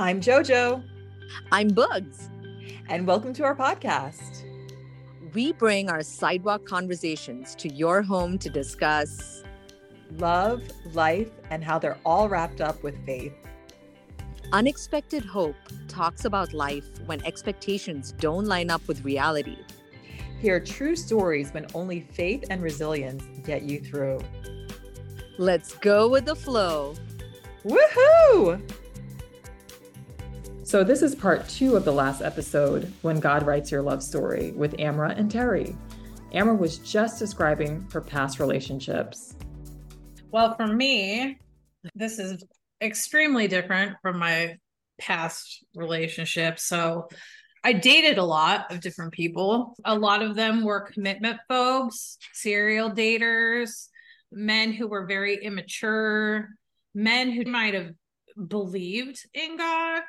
I'm JoJo. I'm Boogs. And welcome to our podcast. We bring our sidewalk conversations to your home to discuss love, life, and how they're all wrapped up with faith. Unexpected Hope talks about life when expectations don't line up with reality. Hear true stories when only faith and resilience get you through. Let's go with the flow. Woohoo! So, this is part two of the last episode, When God Writes Your Love Story, with Amara and Terry. Amara was just describing her past relationships. Well, for me, this is extremely different from my past relationships. So, I dated a lot of different people. A lot of them were commitment phobes, serial daters, men who were very immature, men who might have believed in God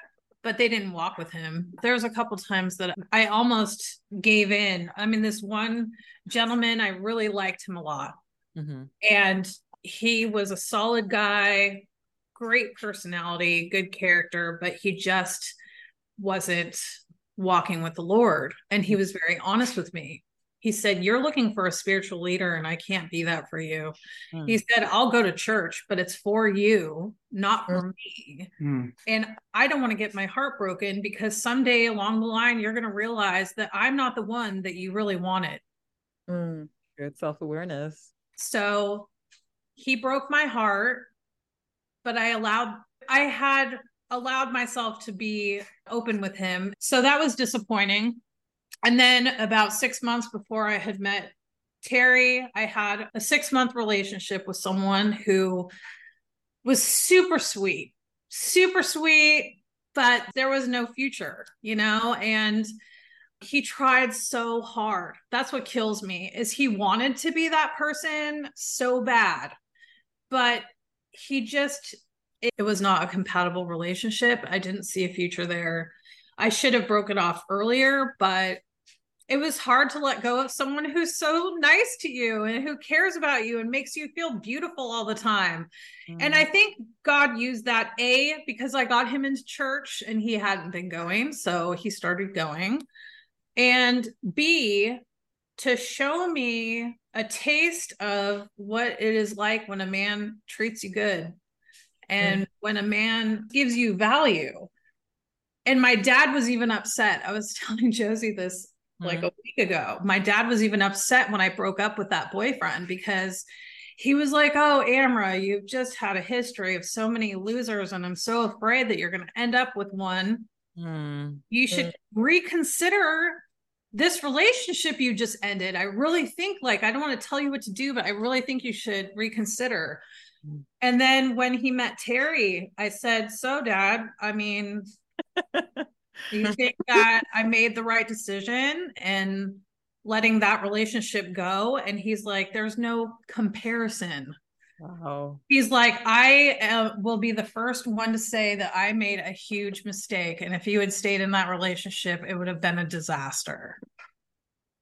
but they didn't walk with him. There was a couple times that I almost gave in. I mean, this one gentleman, I really liked him a lot. Mm-hmm. And he was a solid guy, great personality, good character, but he just wasn't walking with the Lord. And he was very honest with me he said you're looking for a spiritual leader and i can't be that for you mm. he said i'll go to church but it's for you not for mm. me mm. and i don't want to get my heart broken because someday along the line you're going to realize that i'm not the one that you really wanted mm. good self-awareness so he broke my heart but i allowed i had allowed myself to be open with him so that was disappointing and then about six months before I had met Terry, I had a six month relationship with someone who was super sweet, super sweet, but there was no future, you know? And he tried so hard. That's what kills me is he wanted to be that person so bad, but he just it was not a compatible relationship. I didn't see a future there. I should have broken off earlier, but it was hard to let go of someone who's so nice to you and who cares about you and makes you feel beautiful all the time. Mm. And I think God used that A because I got him into church and he hadn't been going. So he started going. And B, to show me a taste of what it is like when a man treats you good and mm. when a man gives you value. And my dad was even upset. I was telling Josie this like mm-hmm. a week ago. My dad was even upset when I broke up with that boyfriend because he was like, Oh, Amara, you've just had a history of so many losers, and I'm so afraid that you're going to end up with one. Mm-hmm. You should mm-hmm. reconsider this relationship you just ended. I really think, like, I don't want to tell you what to do, but I really think you should reconsider. Mm-hmm. And then when he met Terry, I said, So, dad, I mean, Do you think that I made the right decision and letting that relationship go? And he's like, there's no comparison. Wow. He's like, I uh, will be the first one to say that I made a huge mistake. And if you had stayed in that relationship, it would have been a disaster.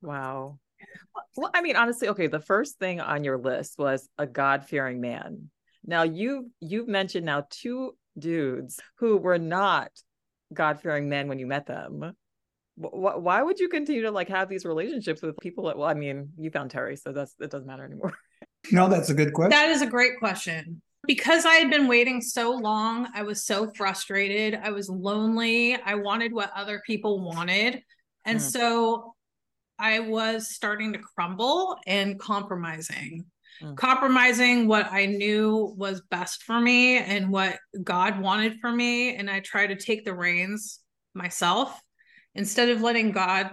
Wow. Well, I mean, honestly, okay, the first thing on your list was a God-fearing man. Now you you've mentioned now two dudes who were not God fearing men when you met them. Why would you continue to like have these relationships with people that, well, I mean, you found Terry, so that's, it doesn't matter anymore. No, that's a good question. That is a great question. Because I had been waiting so long, I was so frustrated. I was lonely. I wanted what other people wanted. And mm. so I was starting to crumble and compromising mm. compromising what I knew was best for me and what God wanted for me. And I try to take the reins myself instead of letting God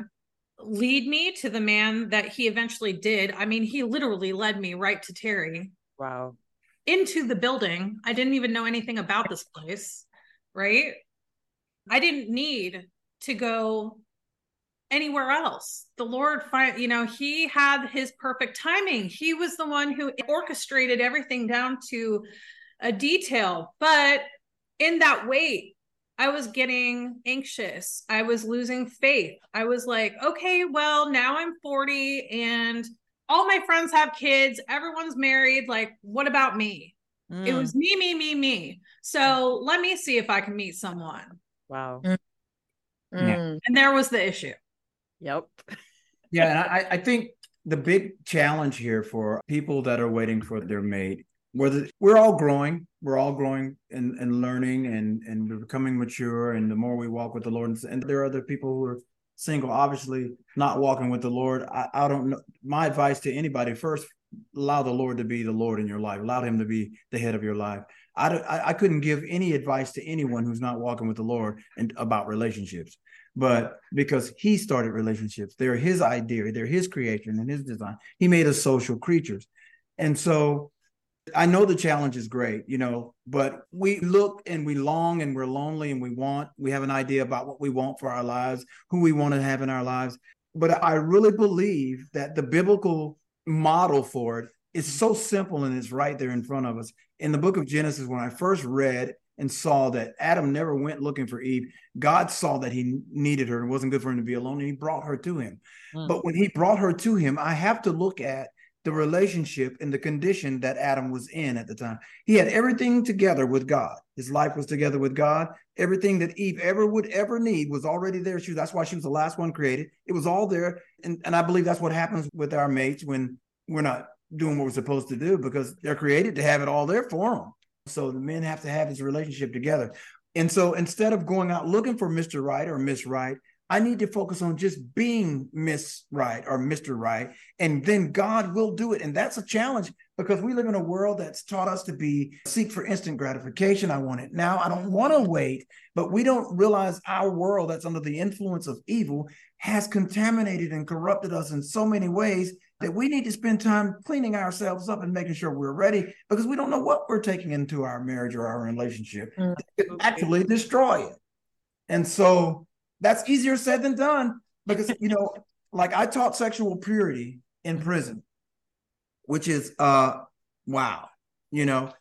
lead me to the man that he eventually did. I mean, he literally led me right to Terry. Wow. Into the building. I didn't even know anything about this place, right? I didn't need to go anywhere else. The Lord, you know, He had His perfect timing. He was the one who orchestrated everything down to a detail. But in that wait, I was getting anxious. I was losing faith. I was like, okay, well, now I'm 40 and all my friends have kids. Everyone's married. Like, what about me? Mm. It was me, me, me, me. So let me see if I can meet someone. Wow. Mm. Yeah. And there was the issue. Yep. Yeah, and I, I think the big challenge here for people that are waiting for their mate, whether we're all growing, we're all growing and, and learning and and we're becoming mature, and the more we walk with the Lord, and there are other people who are single, obviously not walking with the Lord. I, I don't know. My advice to anybody first, allow the Lord to be the Lord in your life. Allow Him to be the head of your life. I, I, I couldn't give any advice to anyone who's not walking with the Lord and about relationships. But because he started relationships, they're his idea, they're his creation and his design. He made us social creatures. And so I know the challenge is great, you know, but we look and we long and we're lonely and we want, we have an idea about what we want for our lives, who we want to have in our lives. But I really believe that the biblical model for it is so simple and it's right there in front of us. In the book of Genesis, when I first read and saw that Adam never went looking for Eve, God saw that he needed her and it wasn't good for him to be alone, and he brought her to him. Mm. But when he brought her to him, I have to look at the relationship and the condition that Adam was in at the time. He had everything together with God. His life was together with God. Everything that Eve ever would ever need was already there. She, that's why she was the last one created. It was all there. And, and I believe that's what happens with our mates when we're not doing what we're supposed to do because they're created to have it all there for them. So the men have to have this relationship together. And so instead of going out looking for Mr. Right or Miss Right, I need to focus on just being Miss Right or Mr. Right, and then God will do it. And that's a challenge because we live in a world that's taught us to be seek for instant gratification. I want it now. I don't want to wait. But we don't realize our world that's under the influence of evil has contaminated and corrupted us in so many ways that we need to spend time cleaning ourselves up and making sure we're ready because we don't know what we're taking into our marriage or our relationship. Mm. Actually destroy it. And so that's easier said than done because you know like i taught sexual purity in prison which is uh wow you know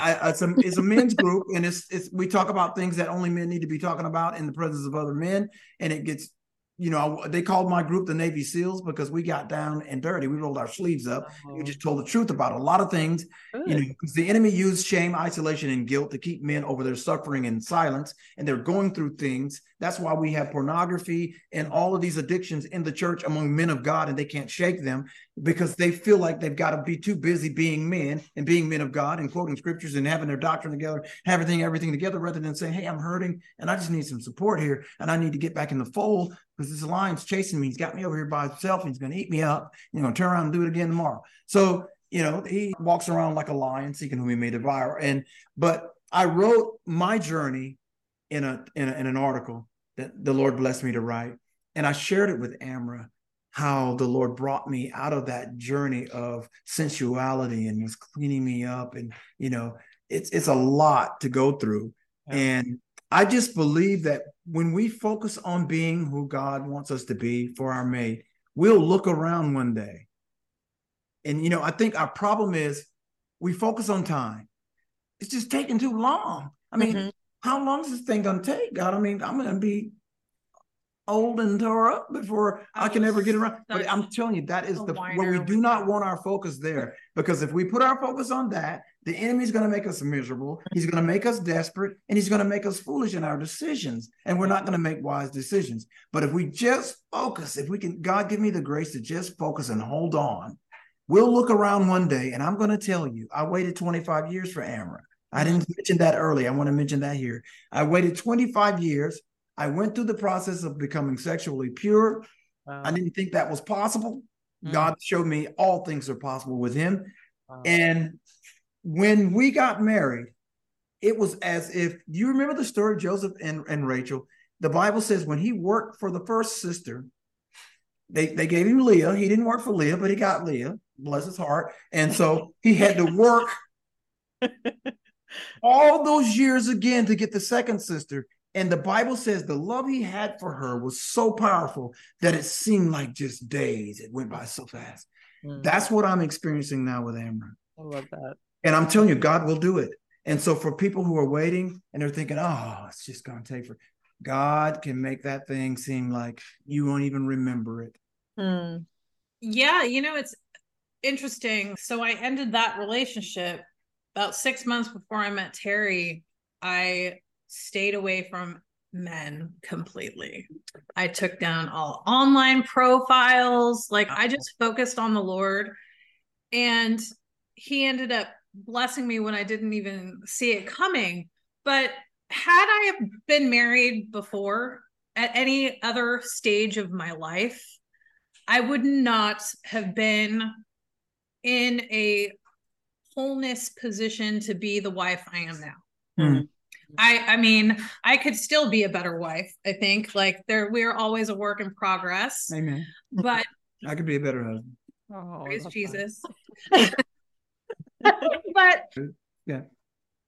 I, it's, a, it's a men's group and it's, it's we talk about things that only men need to be talking about in the presence of other men and it gets you know they called my group the navy seals because we got down and dirty. We rolled our sleeves up. We uh-huh. just told the truth about a lot of things. You know, because the enemy used shame, isolation, and guilt to keep men over their suffering in silence, and they're going through things. That's why we have pornography and all of these addictions in the church among men of God, and they can't shake them because they feel like they've got to be too busy being men and being men of God and quoting scriptures and having their doctrine together, having everything, together, rather than saying, "Hey, I'm hurting, and I just need some support here, and I need to get back in the fold because this lion's chasing me. He's got me over here by himself. And he's going to eat me up. You know, turn around and do it again tomorrow." So you know he walks around like a lion seeking whom he may devour and but i wrote my journey in a in, a, in an article that the lord blessed me to write and i shared it with Amara how the lord brought me out of that journey of sensuality and was cleaning me up and you know it's it's a lot to go through Yeah. and i just believe that when we focus on being who god wants us to be for our mate we'll look around one day and you know, I think our problem is we focus on time. It's just taking too long. I mean, Mhm. How long is this thing gonna take? God, I mean, I'm gonna be old and tore up before I, I can ever get around. But I'm telling you, that is the where we do not want our focus there. Because if we put our focus on that, the enemy's gonna make us miserable, he's gonna make us desperate, and he's gonna make us foolish in our decisions. And we're not gonna make wise decisions. But if we just focus, if we can, God give me the grace to just focus and hold on. We'll look around one day, and I'm going to tell you, I waited 25 years for Amara. I didn't mention that early. I want to mention that here. I waited 25 years. I went through the process of becoming sexually pure. Wow. I didn't think that was possible. Mm. God showed me all things are possible with Him. Wow. And when we got married, it was as if you remember the story of Joseph and, and Rachel. The Bible says when he worked for the first sister, they, they gave him Leah. He didn't work for Leah, but he got Leah, bless his heart. And so he had to work all those years again to get the second sister. And the Bible says the love he had for her was so powerful that it seemed like just days. It went by so fast. Mm. That's what I'm experiencing now with Amron. I love that. And I'm telling you, God will do it. And so for people who are waiting and they're thinking, oh, it's just going to take for God can make that thing seem like you won't even remember it. Hmm. Yeah, you know, it's interesting. So I ended that relationship about six months before I met Terry. I stayed away from men completely. I took down all online profiles. Like I just focused on the Lord. And he ended up blessing me when I didn't even see it coming. But had I been married before at any other stage of my life, I would not have been in a wholeness position to be the wife I am now. Mm-hmm. I I mean, I could still be a better wife, I think. Like there we're always a work in progress. Amen. But I could be a better husband. Oh, praise Jesus. but yeah.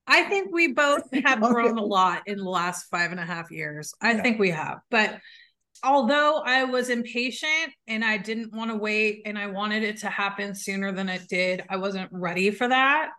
I think we both have grown a lot in the last five and a half years. I yeah. think we have. But although I was impatient and I didn't want to wait and I wanted it to happen sooner than it did, I wasn't ready for that.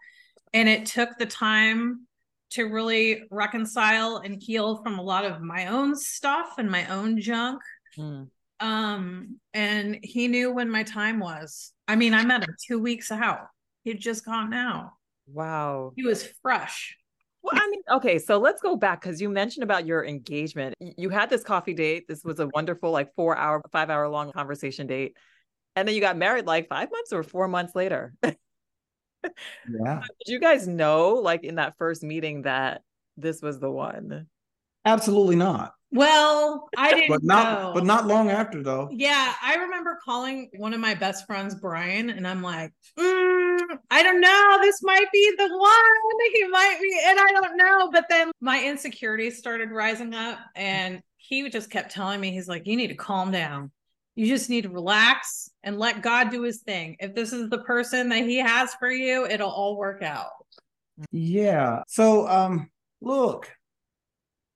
And it took the time to really reconcile and heal from a lot of my own stuff and my own junk. Mm. Um, and he knew when my time was. I mean, I met him two weeks out. He'd just gone out. Wow. He was fresh. Well, I mean, okay, so let's go back because you mentioned about your engagement. You had this coffee date. This was a wonderful, like four hour, five hour long conversation date. And then you got married like five months or four months later. yeah. Did you guys know, like in that first meeting, that this was the one? Absolutely not. Well, I didn't but not know. but not long after though. Yeah, I remember calling one of my best friends, Brian, and I'm like, mm, I don't know, this might be the one. He might be, and I don't know. But then my insecurities started rising up, and he just kept telling me, he's like, you need to calm down. You just need to relax and let God do his thing. If this is the person that he has for you, it'll all work out. Yeah. So um look,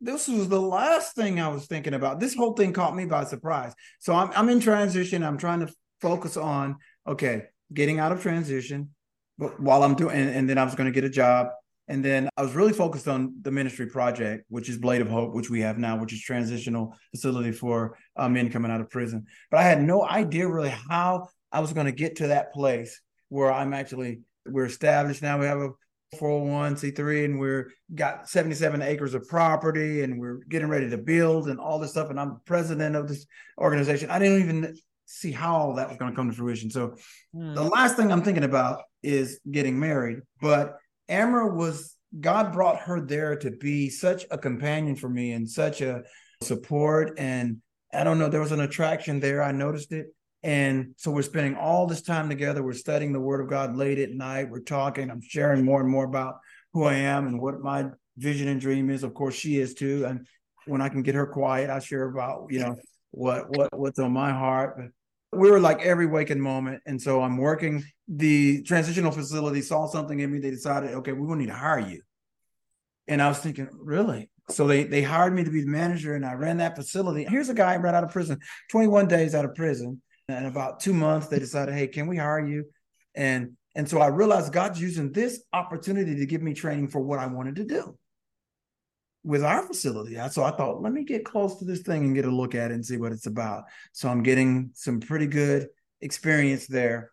this was the last thing I was thinking about. This whole thing caught me by surprise. So I'm I'm in transition. I'm trying to focus on okay, getting out of transition, but while I'm doing, and, and then I was going to get a job, and then I was really focused on the ministry project, which is Blade of Hope, which we have now, which is transitional facility for uh, men coming out of prison. But I had no idea really how I was going to get to that place where I'm actually we're established now. We have a 401c3 and we're got 77 acres of property and we're getting ready to build and all this stuff and i'm president of this organization. I didn't even see how all that was going to come to fruition. So mm. the last thing i'm thinking about is getting married but Amara was god brought her there to be such a companion for me and such a support and i don't know there was an attraction there. I noticed it and so we're spending all this time together. We're studying the Word of God late at night. We're talking. I'm sharing more and more about who I am and what my vision and dream is. Of course, she is too. And when I can get her quiet, I share about you know what what what's on my heart. But we were like every waking moment. And so I'm working. The transitional facility saw something in me. They decided, okay, we're gonna need to hire you. And I was thinking, really? So they they hired me to be the manager, and I ran that facility. Here's a guy right out of prison, 21 days out of prison in about two months, they decided, hey, can we hire you? And and so I realized God's using this opportunity to give me training for what I wanted to do with our facility. So I thought, let me get close to this thing and get a look at it and see what it's about. So I'm getting some pretty good experience there.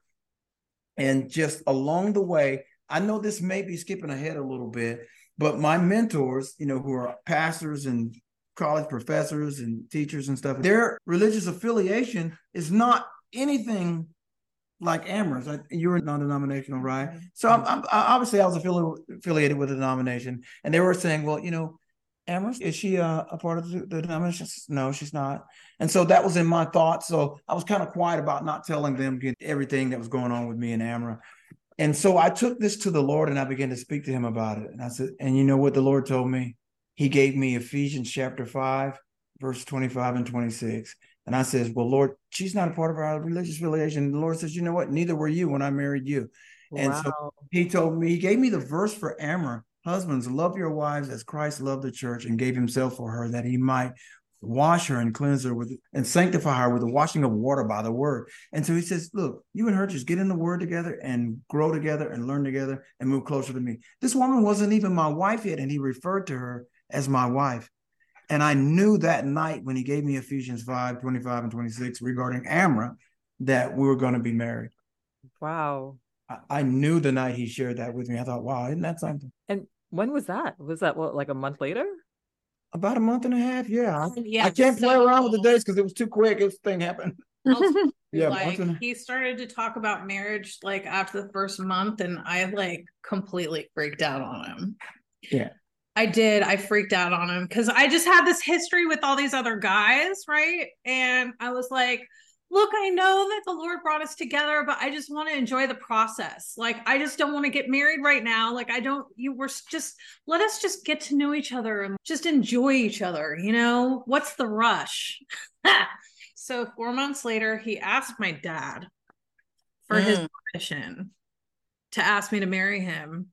And just along the way, I know this may be skipping ahead a little bit, but my mentors, you know, who are pastors and college professors and teachers and stuff, their religious affiliation is not anything like Amara's. You were non-denominational, right? Mm-hmm. So I'm, I'm, obviously I was affili- affiliated with a denomination, and they were saying, well, you know, Amherst is she a, a part of the, the denomination? No, she's not. And so that was in my thoughts. So I was kind of quiet about not telling them everything that was going on with me and Amara. And so I took this to the Lord and I began to speak to him about it. And I said, and you know what the Lord told me? He gave me Ephesians chapter 5, verse 25 and 26. And I says, Well, Lord, she's not a part of our religious affiliation. The Lord says, You know what? Neither were you when I married you. Wow. And so he told me, he gave me the verse for Amara. Husbands, love your wives as Christ loved the church and gave himself for her that he might wash her and cleanse her with and sanctify her with the washing of water by the word. And so he says, Look, you and her just get in the word together and grow together and learn together and move closer to me. This woman wasn't even my wife yet, and he referred to her as my wife. And I knew that night when he gave me Ephesians 5 25 and 26 regarding Amara that we were going to be married. Wow. I, I, knew the night he shared that with me. I thought, wow, isn't that something? And when was that? Was that what, like a month later? About a month and a half. Yeah. Oh, yeah, I can't play around with the so- days because it was too quick. This thing happened. Yeah. like and a- he started to talk about marriage like after the first month and i like completely freaked out on him Yeah. I did. I freaked out on him because i just had this history with all these other guys right? And i was like look i know that the lord brought us together but i just want to enjoy the process. Like i just don't want to get married right now. Like i don't you were just let us just get to know each other and just enjoy each other you know? What's the rush? So four months later he asked my dad for his Mm. permission to ask me to marry him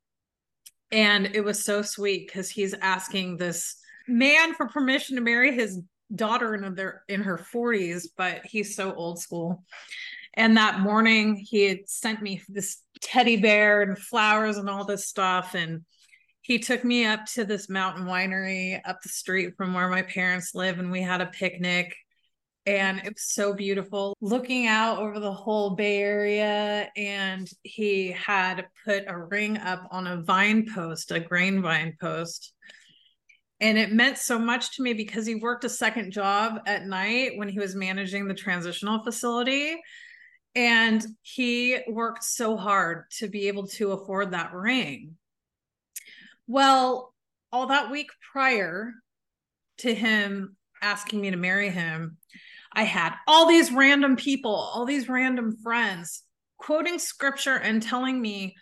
and it was so sweet because he's asking this man for permission to marry his daughter in their in her 40s but he's so old school. And that morning he had sent me this teddy bear and flowers and all this stuff. And he took me up to this mountain winery up the street from where my parents live and we had a picnic and it was so beautiful. Looking out over the whole bay area and he had put a ring up on a vine post a grain vine post. And it meant so much to me because he worked a second job at night when he was managing the transitional facility. And he worked so hard to be able to afford that ring. Well all that week prior to him asking me to marry him I had all these random people, all these random friends quoting scripture and telling me,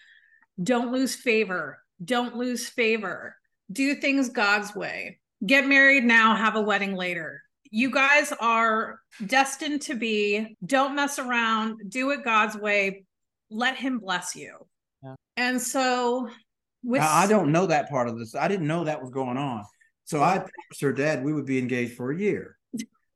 don't lose favor, don't lose favor, do things God's way, get married now, have a wedding later. You guys are destined to be, don't mess around, do it God's way, let Him bless you. Yeah. And so, with I, I don't know that part of this. I didn't know that was going on. So I promised her dad we would be engaged for a year.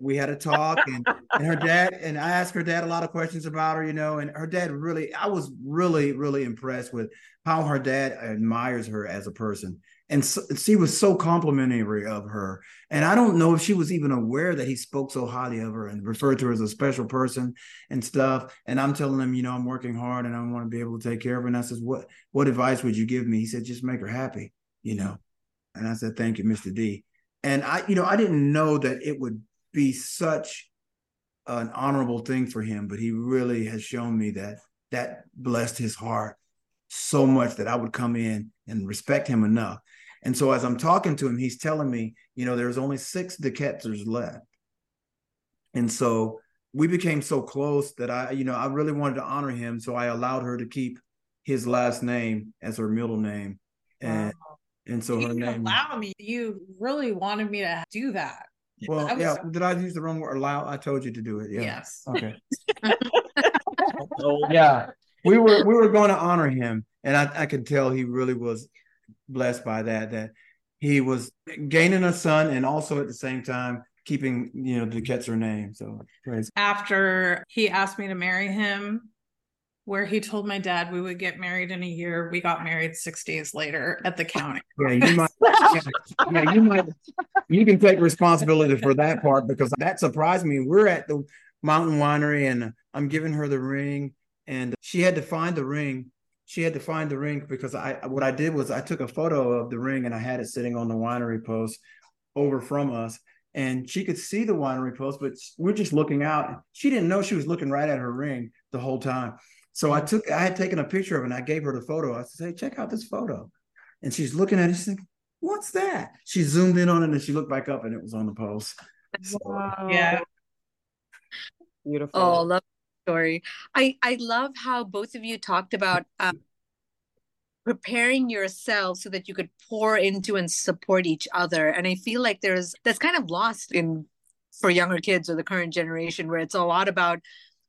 We had a talk, and, and her dad and I asked her dad a lot of questions about her, you know, and her dad really, I was really, really impressed with how her dad admires her as a person, and so, she was so complimentary of her. And I don't know if she was even aware that he spoke so highly of her and referred to her as a special person and stuff. And I'm telling him, you know, I'm working hard and I want to be able to take care of her. And I says, what what advice would you give me? He said, just make her happy, you know. And I said, thank you, Mr. D. And I, you know, I didn't know that it would be such an honorable thing for him, but he really has shown me that that blessed his heart so much that I would come in and respect him enough. And so as I'm talking to him, he's telling me, you know, there's only six Dekeczers left. And so we became so close that I, you know, I really wanted to honor him. So I allowed her to keep his last name as her middle name. And and so you her didn't name allow me. You really wanted me to do that. Well, I was- yeah. Did I use the wrong word? Allow? I told you to do it. Yeah. Yes. Okay. yeah. We were we were going to honor him, and I I could tell he really was blessed by that. That he was gaining a son, and also at the same time keeping you know the Ketzer name. So praise. after he asked me to marry him, where he told my dad we would get married in a year, we got married six days later at the county. Yeah, you might. yeah, yeah, you might. You can take responsibility for that part because that surprised me. We're at the mountain winery, and I'm giving her the ring, and she had to find the ring. She had to find the ring because I what I did was I took a photo of the ring and I had it sitting on the winery post over from us, and she could see the winery post, but we're just looking out. She didn't know she was looking right at her ring the whole time. So I took, I had taken a picture of it and I gave her the photo. I said, hey, check out this photo. And she's looking at it. She's like, what's that? She zoomed in on it and she looked back up and it was on the post. So, Yeah. Beautiful. Oh, love story. I I love how both of you talked about um, preparing yourself so that you could pour into and support each other. And I feel like there's that's kind of lost in for younger kids or the current generation where it's a lot about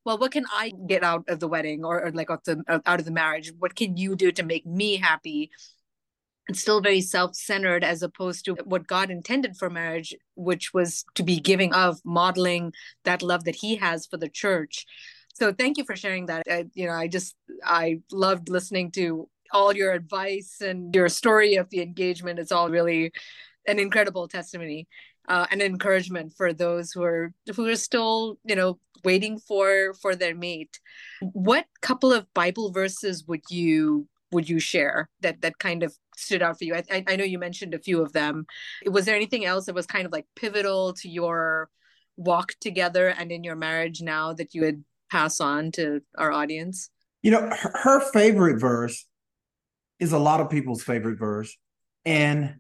well what can i get out of the wedding or, or like out, the, uh, out of the marriage? What can you do to make me happy? It's still very self-centered as opposed to what god intended for marriage which was to be giving of modeling that love that he has for the church. So thank you for sharing that. I, you know i just i loved listening to all your advice and your story of the engagement. It's all really an incredible testimony uh, and encouragement for those who are who are still you know waiting for for their mate what couple of bible verses would you would you share that that kind of stood out for you? I, I know you mentioned a few of them. Was there anything else that was kind of like pivotal to your walk together and in your marriage now that you would pass on to our audience? You know, her, her favorite verse is a lot of people's favorite verse. And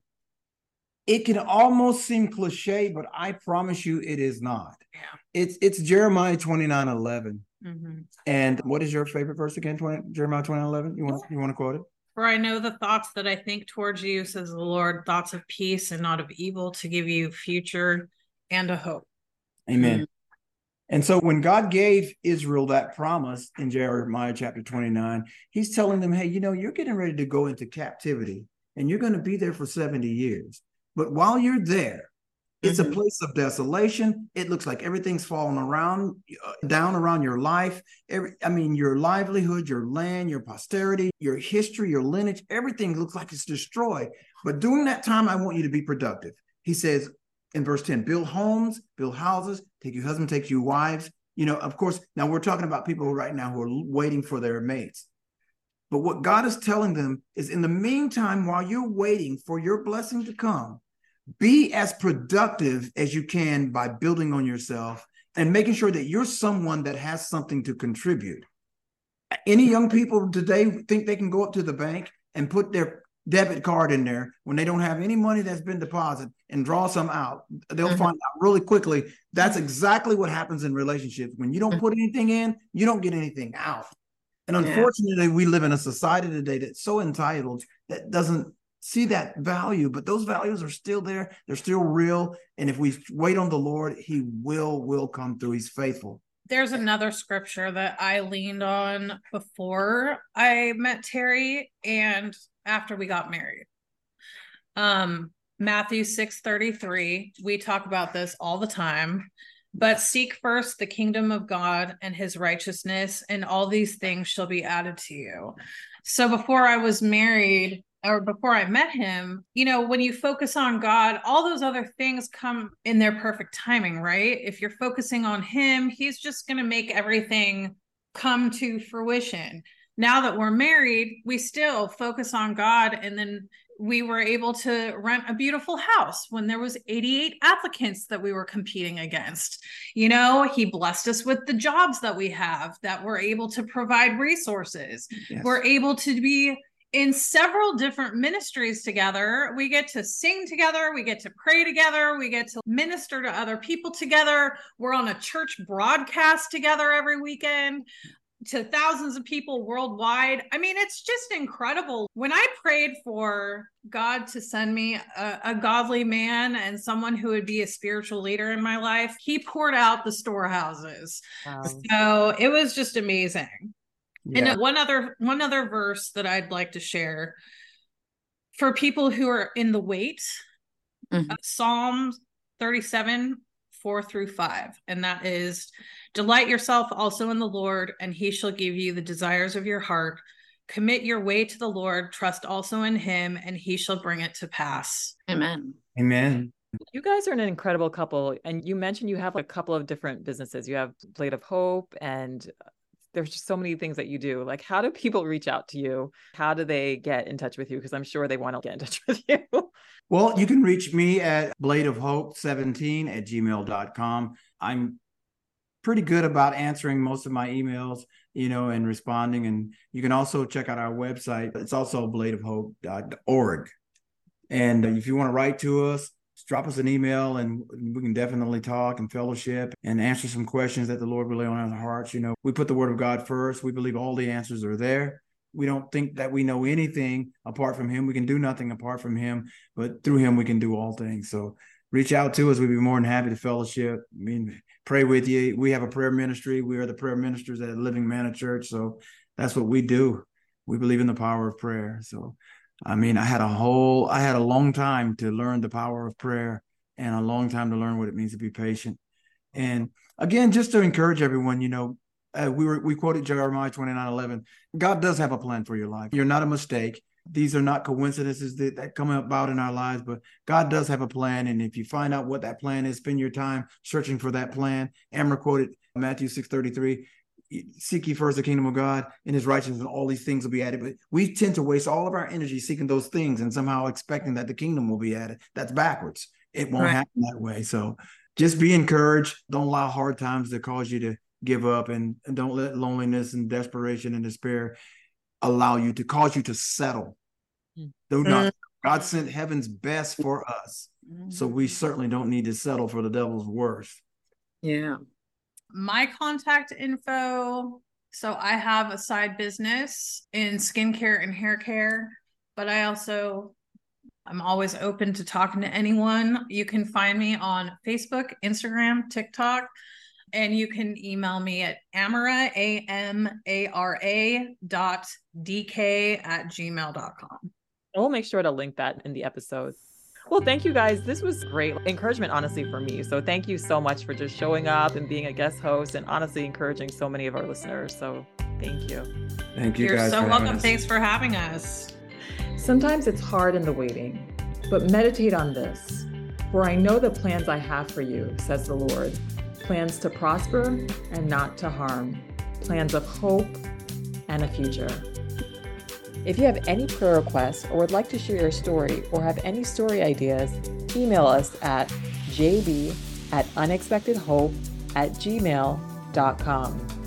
it can almost seem cliche, but I promise you it is not. Yeah. It's it's Jeremiah 29 11. Mm-hmm. And what is your favorite verse again? 20, Jeremiah 29 11? You want you want to quote it? For I know the thoughts that I think towards you, says the Lord, thoughts of peace and not of evil, to give you future and a hope. Amen. Mm-hmm. And so when God gave Israel that promise in Jeremiah chapter 29, he's telling them, hey, you know, you're getting ready to go into captivity and you're going to be there for 70 years. But while you're there, it's mm-hmm. a place of desolation. It looks like everything's falling around uh, down around your life. Every, I mean, your livelihood, your land, your posterity, your history, your lineage, everything looks like it's destroyed. But during that time, I want you to be productive. He says in verse 10, build homes, build houses, take your husband, take you wives. You know, of course, now we're talking about people right now who are waiting for their mates. But what God is telling them is in the meantime, while you're waiting for your blessing to come, be as productive as you can by building on yourself and making sure that you're someone that has something to contribute. Any young people today think they can go up to the bank and put their debit card in there when they don't have any money that's been deposited and draw some out. They'll mm-hmm. find out really quickly that's exactly what happens in relationships. When you don't put anything in, you don't get anything out. And unfortunately, yeah. we live in a society today that's so entitled that doesn't see that value, but those values are still there. They're still real. And if we wait on the Lord, He will will come through. He's faithful. There's another scripture that I leaned on before I met Terry and after we got married. Um, Matthew 6 33. We talk about this all the time. But seek first the kingdom of God and his righteousness, and all these things shall be added to you. So before I was married, or before I met him, you know, when you focus on God, all those other things come in their perfect timing, right? If you're focusing on him, he's just going to make everything come to fruition. Now that we're married, we still focus on God and then we were able to rent a beautiful house when there was 88 applicants that we were competing against you know he blessed us with the jobs that we have that we're able to provide resources yes. we're able to be in several different ministries together. We get to sing together, we get to pray together, we get to minister to other people together. We're on a church broadcast together every weekend to thousands of people worldwide. I mean, it's just incredible. When I prayed for God to send me a, a, godly man and someone who would be a spiritual leader in my life, he poured out the storehouses. Wow. So it was just amazing. Yeah. And one other one other verse that I'd like to share for people who are in the wait, mm-hmm. uh, Psalm 37, 4 through 5. And that is delight yourself also in the Lord, and he shall give you the desires of your heart. Commit your way to the Lord, trust also in him, and he shall bring it to pass. Amen. Amen. You guys are an incredible couple. And you mentioned you have a couple of different businesses. You have Blade of Hope and there's just so many things that you do. Like, how do people reach out to you? How do they get in touch with you? Because I'm sure they want to get in touch with you. Well, you can reach me at blade of hope 17 at gmail.com. I'm pretty good about answering most of my emails, you know, and responding. And you can also check out our website. It's also bladeofhope.org. And if you want to write to us, drop us an email and we can definitely talk and fellowship and answer some questions that the Lord will lay on our hearts. You know, we put the word of God first. We believe all the answers are there. We don't think that we know anything apart from him. We can do nothing apart from him, but through him we can do all things. So reach out to us. We'd be more than happy to fellowship. I mean, pray with you. We have a prayer ministry. We are the prayer ministers at Living Manna Church. So that's what we do. We believe in the power of prayer. So I mean, I had a whole, I had a long time to learn the power of prayer and a long time to learn what it means to be patient. And again, just to encourage everyone, you know, uh, we were we quoted Jeremiah 29 11. God does have a plan for your life. You're not a mistake. These are not coincidences that, that come about in our lives, but God does have a plan. And if you find out what that plan is, spend your time searching for that plan. Amber quoted Matthew 6 33 seek ye first the kingdom of God and his righteousness, and all these things will be added. But we tend to waste all of our energy seeking those things and somehow expecting that the kingdom will be added. That's backwards. It won't right. happen that way. So just be encouraged. Don't allow hard times to cause you to give up and, and don't let loneliness and desperation and despair allow you to cause you to settle. Mm. Do not. Mm. God sent heaven's best for us. So we certainly don't need to settle for the devil's worst. Yeah. My contact info. So I have a side business in skincare and hair care, but I also I'm always open to talking to anyone. You can find me on Facebook, Instagram, TikTok, and you can email me at amara, A M A R A dot DK at gmail.com. We'll make sure to link that in the episode. Well, thank you guys. This was great encouragement, honestly, for me. So thank you so much for just showing up and being a guest host and honestly encouraging so many of our listeners. So thank you. Thank you. You're so welcome. Thanks for having us. Sometimes it's hard in the waiting, but meditate on this. For I know the plans I have for you, says the Lord plans to prosper and not to harm, plans of hope and a future. If you have any prayer requests or would like to share your story or have any story ideas, email us at jb at unexpectedhope at gmail.com.